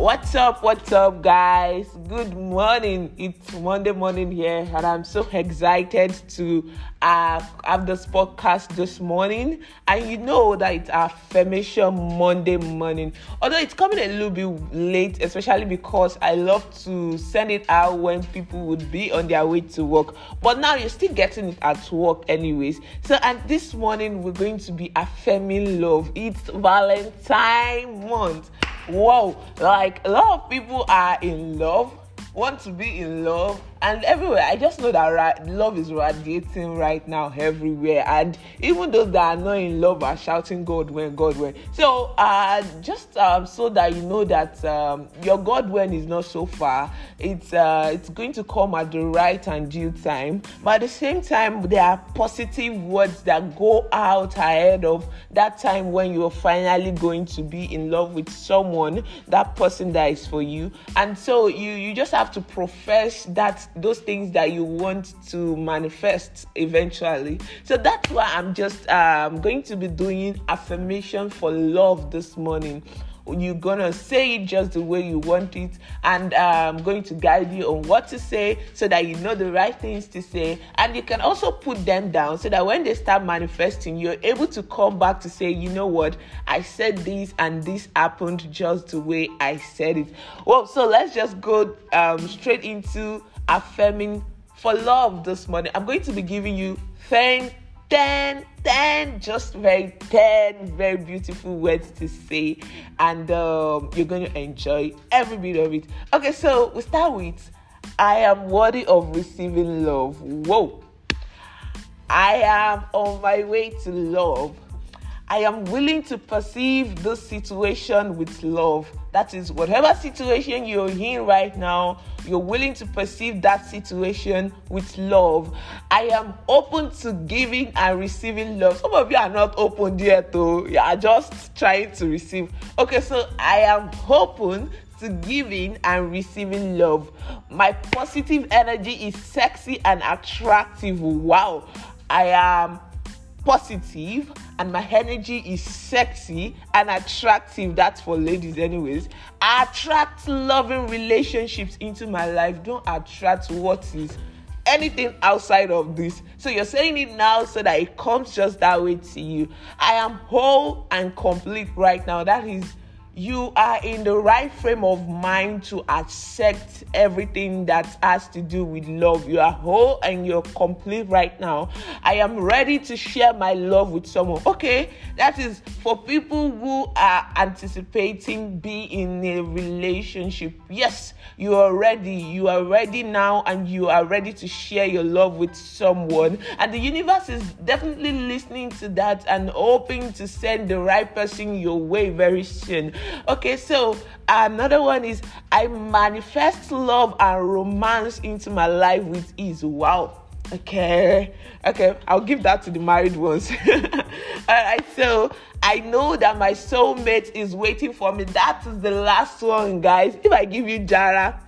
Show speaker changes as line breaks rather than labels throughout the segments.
What's up? What's up, guys? Good morning. It's Monday morning here, and I'm so excited to uh, have this podcast this morning. And you know that it's affirmation Monday morning, although it's coming a little bit late, especially because I love to send it out when people would be on their way to work. But now you're still getting it at work, anyways. So, and this morning we're going to be affirming love. It's Valentine month wow like a lot of people are in love want to be in love and everywhere. I just know that right, love is radiating right now everywhere and even those that are not in love are shouting god when god when? So uh just um so that you know that um your god when is not so far it's uh it's going to come at the right and due time. But at the same time there are positive words that go out ahead of that time when you're finally going to be in love with someone that person that is for you. And so you you just have to profess that those things that you want to manifest eventually. So that's why I'm just um, going to be doing affirmation for love this morning you're gonna say it just the way you want it and i'm um, going to guide you on what to say so that you know the right things to say. And you can also put them down so that when they start manifesting you're able to come back to say you know what? I said this and this happened just the way i said it. Well so let's just go um, straight into affirming for love this morning. I'm going to be giving you 10, 10, 10, just very 10 very beautiful words to say, and um, you're going to enjoy every bit of it. Okay, so we start with I am worthy of receiving love. Whoa. I am on my way to love. I am willing to perceive this situation with love. That is, whatever situation you're in right now, you're willing to perceive that situation with love. I am open to giving and receiving love. Some of you are not open yet, though. You are just trying to receive. Okay, so I am open to giving and receiving love. My positive energy is sexy and attractive. Wow. I am positive and my energy is sexy and attractive. That's for ladies, anyways. I attract loving relationships into my life. Don't attract what is anything outside of this. So you're saying it now so that it comes just that way to you. I am whole and complete right now. That is you are in the right frame of mind to accept everything that has to do with love. You are whole and you're complete right now. I am ready to share my love with someone. Okay, that is for people who are anticipating being in a relationship. Yes, you are ready. You are ready now and you are ready to share your love with someone. And the universe is definitely listening to that and hoping to send the right person your way very soon. Okay, so another one is I manifest love and romance into my life with ease. Wow. Okay, okay, I'll give that to the married ones. All right, so I know that my soulmate is waiting for me. That is the last one, guys. If I give you Jara,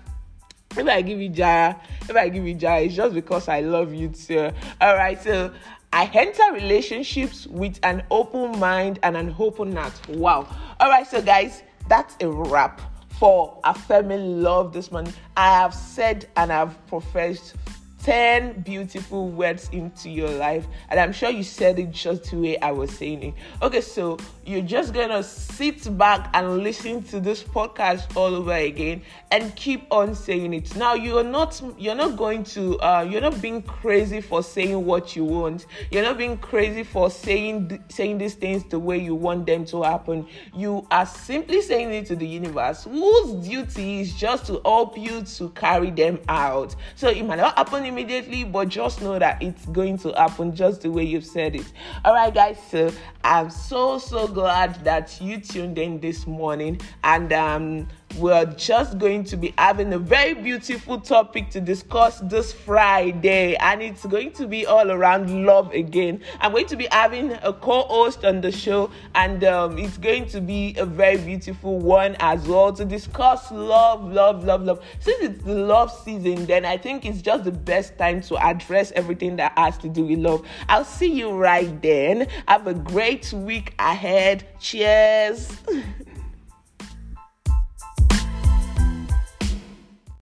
if I give you Jara, if I give you Jara, it's just because I love you too. All right, so I enter relationships with an open mind and an open heart. Wow. All right, so guys, that's a wrap for affirming love this morning. I have said and I've professed 10 beautiful words into your life and i'm sure you said it just the way i was saying it. Okay so you're just gonna sit back and listen to this podcast all over again and keep on saying it. Now you're not you're not going to uh, you're not being crazy for saying what you want. You're not being crazy for saying saying these things the way you want them to happen. You are simply saying it to the universe whose duty is just to help you to carry them out. So it might not happen immediately, but just know that it's going to happen just the way you've said it. All right, guys. So I'm so so glad that you tuned in this morning, and um we're just going to be having a very beautiful topic to discuss this Friday, and it's going to be all around love again. I'm going to be having a co host on the show, and um, it's going to be a very beautiful one as well to discuss love, love, love, love. Since it's the love season, then I think it's just the best time to address everything that has to do with love. I'll see you right then. Have a great week ahead. Cheers.